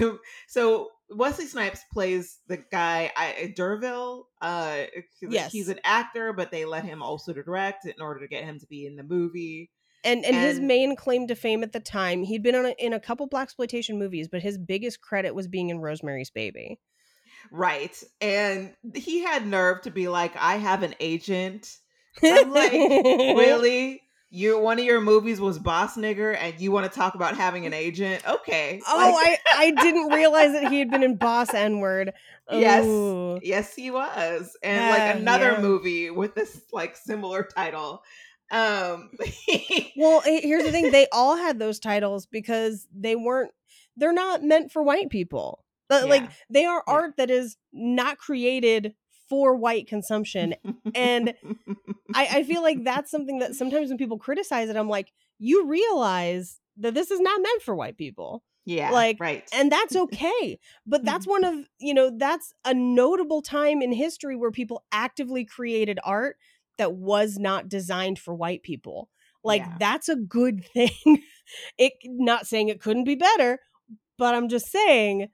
So Wesley Snipes plays the guy I D'Urville. Uh Yes. he's an actor, but they let him also direct in order to get him to be in the movie. and and his main claim to fame at the time he'd been on a, in a couple blaxploitation movies but his biggest credit was being in rosemary's baby Right. And he had nerve to be like, I have an agent. I'm like, really? You one of your movies was Boss Nigger and you want to talk about having an agent? Okay. oh Like, i i didn't realize that he had been in boss n-word Yes. Ooh. yes, he was. And Uh, like another yeah. movie with this like similar title. Um well eh, here's the thing they all had those titles because they weren't they're not meant for white people But, like they are Yeah. art that is not created for white consumption and I, I feel like that's something that sometimes when people criticize it, I'm like, you realize that this is not meant for white people. yeah, like, right. And that's okay. But that's mm-hmm. one of, you know, that's a notable time in history where people actively created art that was not designed for white people. Like, Yeah. that's a good thing. it not saying it couldn't be better, but I'm just saying,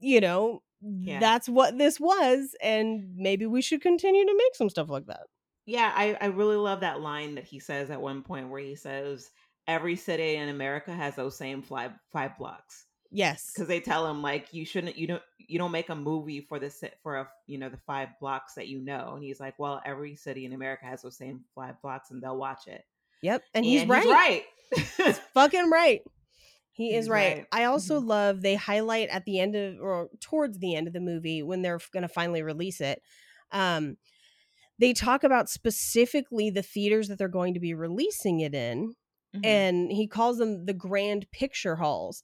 you know, Yeah. that's what this was. And maybe we should continue to make some stuff like that. Yeah, I, I really love that line that he says at one point where he says, Every city in America has those same five five blocks. Yes. Because they tell him like you shouldn't you don't you don't make a movie for the for a you know the five blocks that you know. And he's like, Well, every city in America has those same five blocks and they'll watch it. Yep. And he's And right. right. Fucking right. He is right. right. I also Mhm. love they highlight at the end of or towards the end of the movie when they're going to finally release it. Um they talk about specifically the theaters that they're going to be releasing it in Mhm. and he calls them the grand picture halls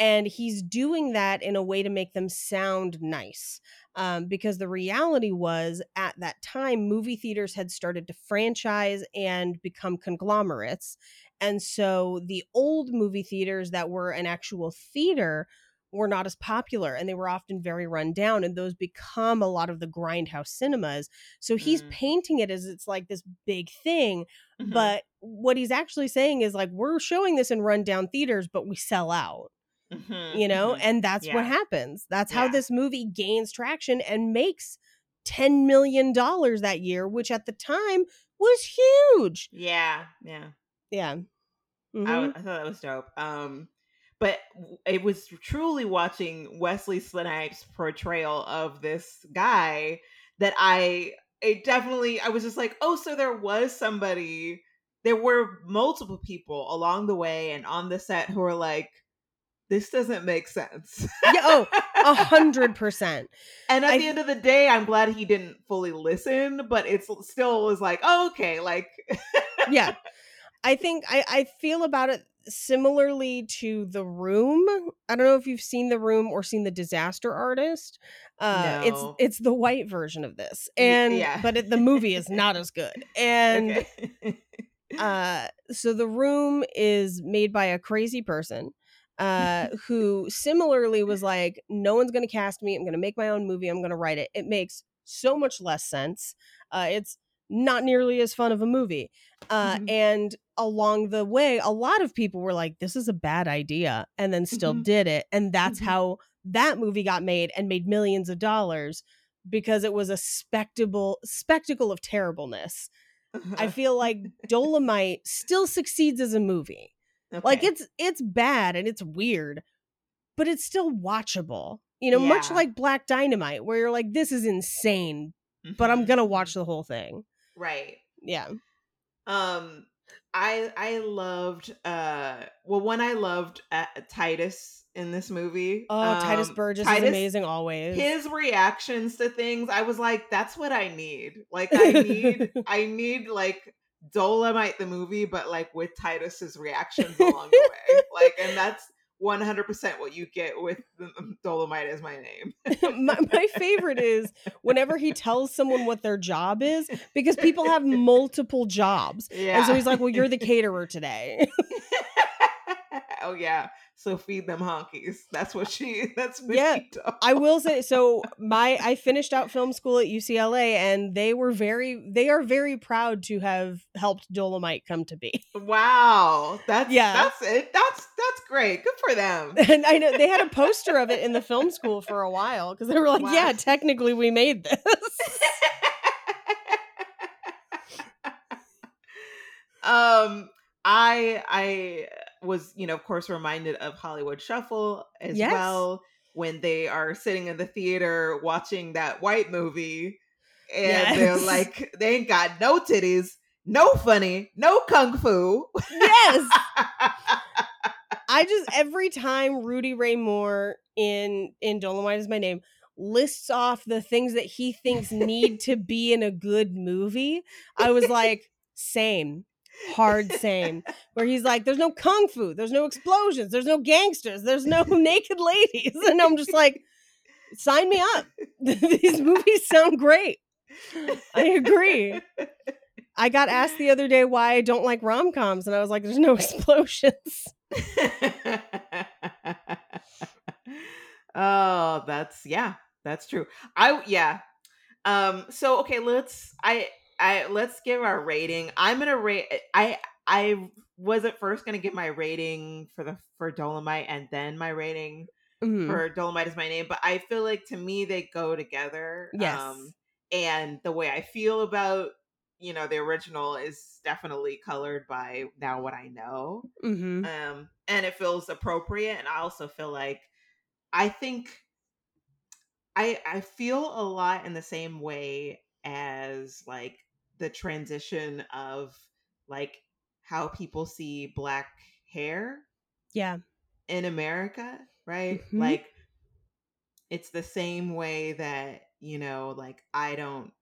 and he's doing that in a way to make them sound nice um, because the reality was at that time movie theaters had started to franchise and become conglomerates and so the old movie theaters that were an actual theater were not as popular and they were often very run down and those become a lot of the grindhouse cinemas so he's Mm. painting it as it's like this big thing Mhm. but what he's actually saying is like we're showing this in rundown theaters but we sell out Mhm, you know mhm. and that's what happens that's how Yeah. this movie gains traction and makes 10 million dollars that year which at the time was huge Yeah, yeah. yeah I, Mhm. w- I thought that was dope. Um, but it was truly watching Wesley Snipes' portrayal of this guy that I it definitely I was just like, oh, so there was somebody, there were multiple people along the way and on the set who were like, this doesn't make sense. Yeah, oh, a hundred percent And at I- the end of the day, I'm glad he didn't fully listen, but it's still was like, oh, okay, like, yeah i think i i feel about it similarly to The Room. I don't know if you've seen The Room or seen The Disaster Artist. Uh, No. It's it's the white version of this, and yeah. but it, the movie is not as good. And Okay. uh, so The Room is made by a crazy person. Uh, who similarly was like, no one's gonna cast me. I'm gonna make my own movie. I'm gonna write it. It makes so much less sense. Uh, it's not nearly as fun of a movie. Uh, Mhm. and along the way, a lot of people were like, this is a bad idea, and then still Mhm. did it. And that's Mhm. how that movie got made and made millions of dollars because it was a spectacle spectacle of terribleness. I feel like Dolomite still succeeds as a movie. Like it's it's bad and it's weird, but it's still watchable. You know, much like Black Dynamite, where you're like, this is insane, but I'm Mhm, gonna watch the whole thing. Right. Yeah. Um, I I loved uh well one I loved uh, Tituss in this movie. Oh, Tituss Um, Burgess Tituss- is amazing always. His reactions to things, I was like, that's what I need. Like I need I need like Dolomite the movie, but like with Tituss's reactions along the way. Like, and that's 100% what you get with um, Dolomite is my name. my, my favorite is whenever he tells someone what their job is because people have multiple jobs. Yeah. And so he's like, Well, you're the caterer today. Oh yeah. So feed them honkies. That's what she. That's what Yeah. I will say so my I finished out film school at UCLA and they were very they are very proud to have helped Dolomite come to be. Wow. That's Yeah. That's it. That's that's great. Good for them. And I know they had a poster of it in the film school for a while because they were like, Wow. Yeah, technically we made this. um i i was you know of course reminded of hollywood shuffle as Yes. well when they are sitting in the theater watching that white movie and they're like they ain't got no titties no funny no kung fu yes. I just every time Rudy Ray Moore in in Dolomite is my name lists off the things that he thinks need to be in a good movie, I was like, same. Hard same. Where he's like, there's no kung fu, there's no explosions, there's no gangsters, there's no naked ladies. And I'm just like, sign me up. These movies sound great. I agree. I got asked the other day why I don't like rom coms, and I was like, there's no explosions. oh, that's yeah, that's true. I yeah. Um so okay, let's I I let's give our rating. I'm going to rate I I was at first going to give my rating for the for Dolomite and then my rating Mhm. for Dolomite is my name, but I feel like to me they go together. Yes. Um and the way I feel about you know the original is definitely colored by now what I know Mhm. um and it feels appropriate and i also feel like i think i i feel a lot in the same way as like the transition of like how people see black hair Yeah. in america right Mhm. like it's the same way that you know like i don't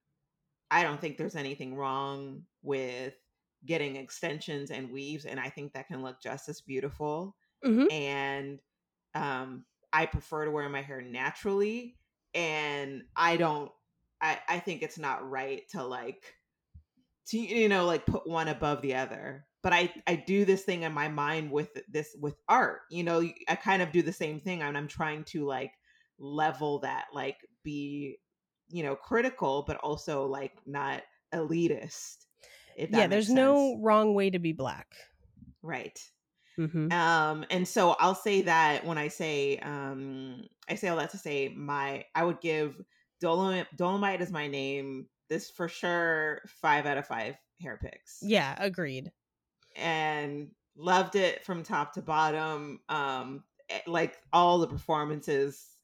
i don't think there's anything wrong with getting extensions and weaves and i think that can look just as beautiful Mhm. and um i prefer to wear my hair naturally and i don't i i think it's not right to like to you know like put one above the other but i i do this thing in my mind with this with art you know i kind of do the same thing and i'm trying to like level that like be you know critical but also like not elitist Yeah, there's sense. no wrong way to be black. right mm-hmm. um and so i'll say that when i say um i say all that to say my i would give dolomite dolomite is my name this for sure five out of five hair picks Yeah, agreed. and loved it from top to bottom um eh, like all the performances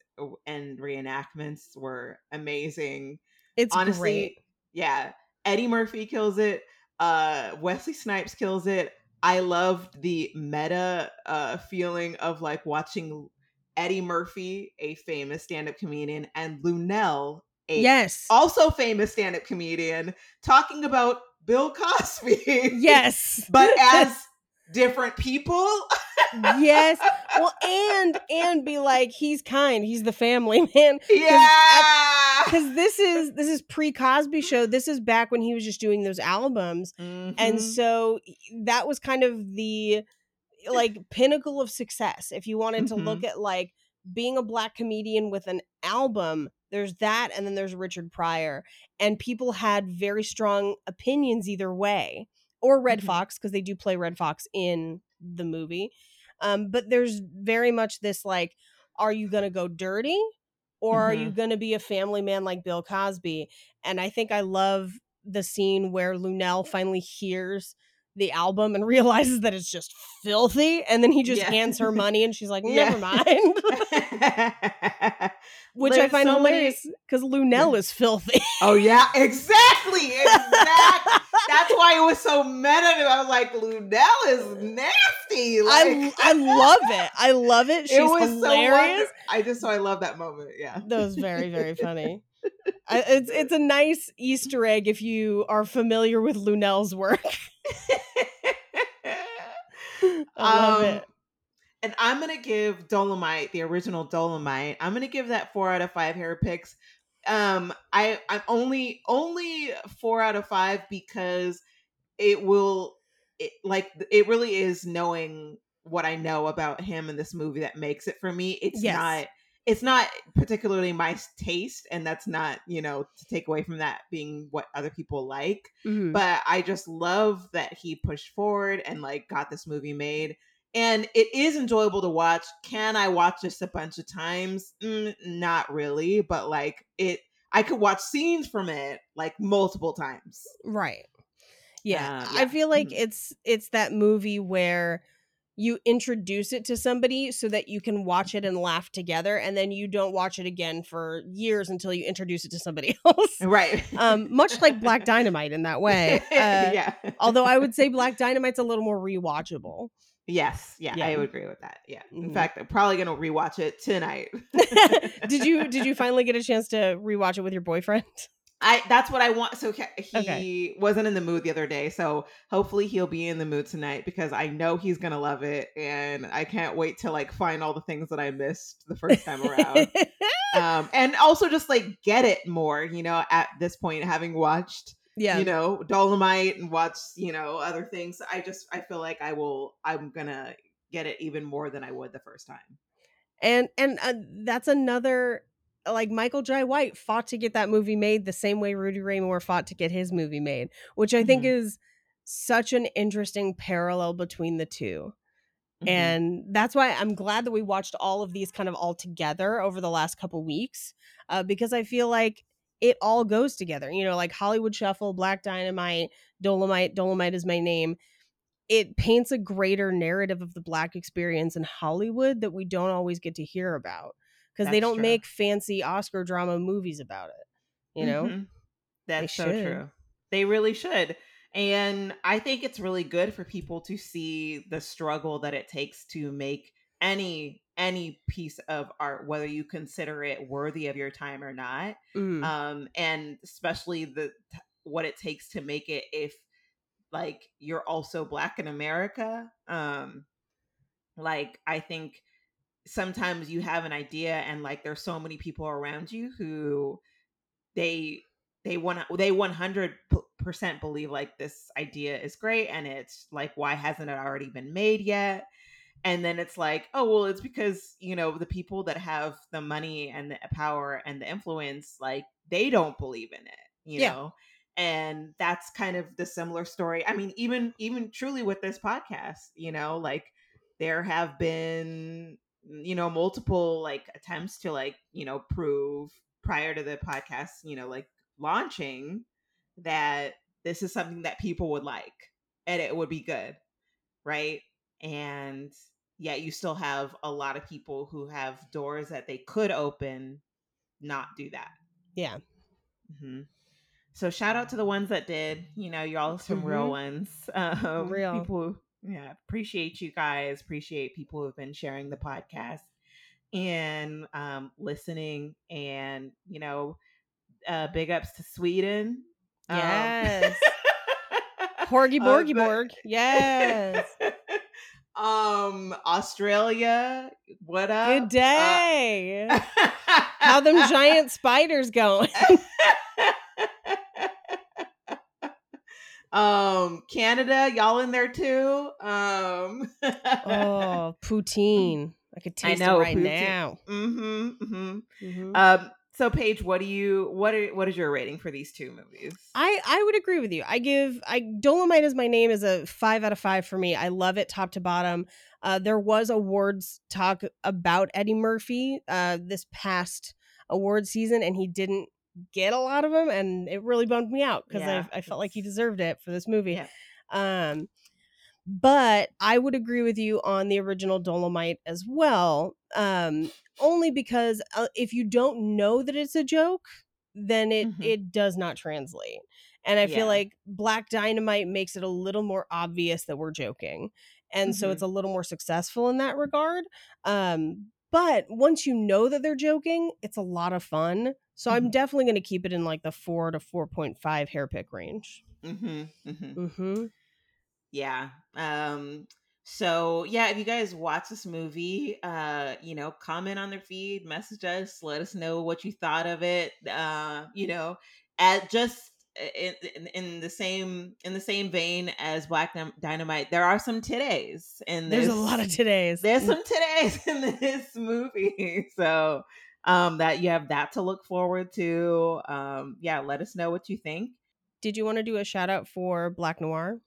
and reenactments were amazing It's honestly great. yeah eddie murphy kills it uh wesley snipes kills it i loved the meta uh feeling of like watching eddie murphy a famous stand-up comedian and luenell a Yes. also famous stand-up comedian talking about bill cosby yes. but as different people. yes. Well, and and be like, he's kind. He's the family man. yeah. Because this is this is pre Cosby Show. This is back when he was just doing those albums, and Mhm. so that was kind of the like pinnacle of success. If you wanted to look at like being a black comedian with an album, there's that, and then there's Richard Pryor, and people had very strong opinions either way, or Redd Mhm. Foxx because they do play Redd Foxx in the movie. Um, but there's very much this like, are you gonna go dirty? Or are you going to be a family man like Bill Cosby? And I think I love the scene where Luenell finally hears the album and realizes that it's just filthy. And then he just Yeah. hands her money and she's like, never mind. Which I find so hilarious because Luenell is filthy. Oh yeah, exactly, exactly. That's why it was so meta. I was like, Luenell is nasty. Like, I, I love it. I love it. She's it was hilarious. so wonder- I just so I love that moment. Yeah. that was very very funny it's it's a nice easter egg if you are familiar with luenell's work i love Um, it And I'm gonna give Dolomite, the original Dolomite, I'm gonna give that four out of five hair picks. Um, I I'm only only four out of five because it will it, like it really is knowing what I know about him in this movie that makes it for me. It's Yes. not it's not particularly my taste, and that's not, you know, to take away from that being what other people like Mhm. but I just love that he pushed forward and like got this movie made. And it is enjoyable to watch. Can I watch this a bunch of times? Mm, not really, but like it, I could watch scenes from it like multiple times. right yeah. Uh, i feel like Mhm. it's it's that movie where you introduce it to somebody so that you can watch it and laugh together and then you don't watch it again for years until you introduce it to somebody else Right. um much like black dynamite in that way uh, yeah. although i would say black dynamite's a little more rewatchable Yes. Yeah, yeah, I would agree with that. Yeah. In Mhm. fact, I'm probably gonna rewatch it tonight. did you did you finally get a chance to rewatch it with your boyfriend I that's what I want. So he, Okay. wasn't in the mood the other day, so hopefully he'll be in the mood tonight because I know he's gonna love it, and I can't wait to like find all the things that I missed the first time around, um, and also just like get it more. You know, at this point, having watched yeah you know Dolomite and watched you know other things, I just I feel like I will I'm gonna get it even more than I would the first time. and and uh, that's another like Michael Jai White fought to get that movie made the same way Rudy Ray Moore fought to get his movie made, which I think Mhm. is such an interesting parallel between the 2 Mhm. And that's why I'm glad that we watched all of these kind of all together over the last couple weeks, uh, because I feel like it all goes together. You know, like Hollywood Shuffle, Black Dynamite, Dolomite, Dolomite is my name. It paints a greater narrative of the Black experience in Hollywood that we don't always get to hear about because they don't true. make fancy Oscar drama movies about it. You know? Mhm. That's so true. They really should. And I think it's really good for people to see the struggle that it takes to make any any piece of art whether you consider it worthy of your time or not. Mm. Um and especially the what it takes to make it if like you're also black in America. Um like I think sometimes you have an idea and like there's so many people around you who they they want they 100% believe like this idea is great and it's like why hasn't it already been made yet? And then it's like oh well it's because you know the people that have the money and the power and the influence like they don't believe in it you Yeah. know? And that's kind of the similar story. I mean even even truly with this podcast you know like there have been you know multiple like attempts to like you know prove prior to the podcast you know like launching that this is something that people would like and it would be good right and yet you still have a lot of people who have doors that they could open not do that yeah. hmm So shout out to the ones that did. You know, y'all some real Mhm. ones. Um, Real. people. Yeah, appreciate you guys. Appreciate people who've been sharing the podcast and um, listening. And you know, uh, big ups to Sweden. Um, Yes. Porgy uh, Borgy Borg. Yes. Um, Australia, what up? Good day. Uh, How them giant spiders going? Um, Canada, y'all in there too? Um, oh, poutine. I could taste I know, it right poutine. now. Mm-hmm, mm-hmm. Mm-hmm. Um, so Paige, what do you what are what is your rating for these two movies? I I would agree with you. I give I Dolomite is my name is a five out of five for me. I love it top to bottom. Uh, there was awards talk about Eddie Murphy uh, this past award season, and he didn't get a lot of them, and it really bummed me out because yeah, I, I felt like he deserved it for this movie. Yeah. Um, but I would agree with you on the original Dolomite as well. Um, only because uh, if you don't know that it's a joke, then it mm-hmm. it does not translate. And I yeah. feel like Black Dynamite makes it a little more obvious that we're joking. And mm-hmm. so it's a little more successful in that regard. Um, but once you know that they're joking, it's a lot of fun. So mm-hmm. I'm definitely going to keep it in like the 4 to 4.5 hair pick range. Mm-hmm. Mhm. Mhm. Yeah. Um so yeah, if you guys watch this movie, uh, you know, comment on their feed, message us, let us know what you thought of it. Uh, you know, at just in, in, in the same in the same vein as Black Dynamite, there are some today's and there's a lot of today's. There's some today's in this movie, so um, that you have that to look forward to. Um, yeah, let us know what you think. Did you want to do a shout out for Black Noir?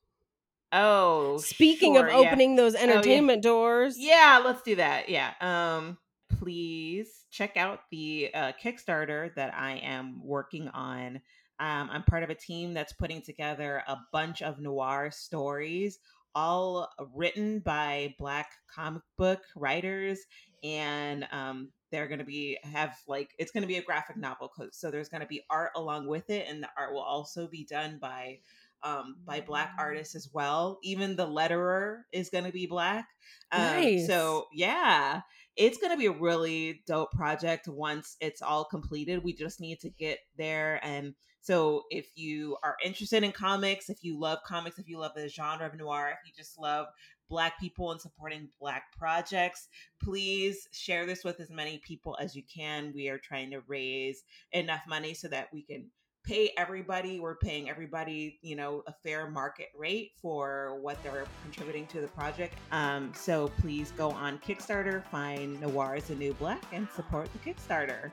Oh, speaking sure, of opening yeah. those entertainment oh, yeah. doors, yeah, let's do that. Yeah. Um, please check out the uh, Kickstarter that I am working on. Um, I'm part of a team that's putting together a bunch of noir stories, all written by Black comic book writers, and um, they're going to be have like it's going to be a graphic novel. So there's going to be art along with it, and the art will also be done by um, by black artists as well. Even the letterer is going to be black. Um, nice. So yeah, it's going to be a really dope project once it's all completed. We just need to get there. And so if you are interested in comics, if you love comics, if you love the genre of noir, if you just love black people and supporting black projects. Please share this with as many people as you can. We are trying to raise enough money so that we can pay everybody. We're paying everybody you know a fair market rate for what they're contributing to the project. Um, so please go on kickstarter find noir is a new black and support the kickstarter.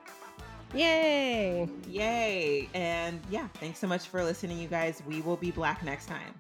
Yay! Yay! And yeah thanks so much for listening you guys. We will be black next time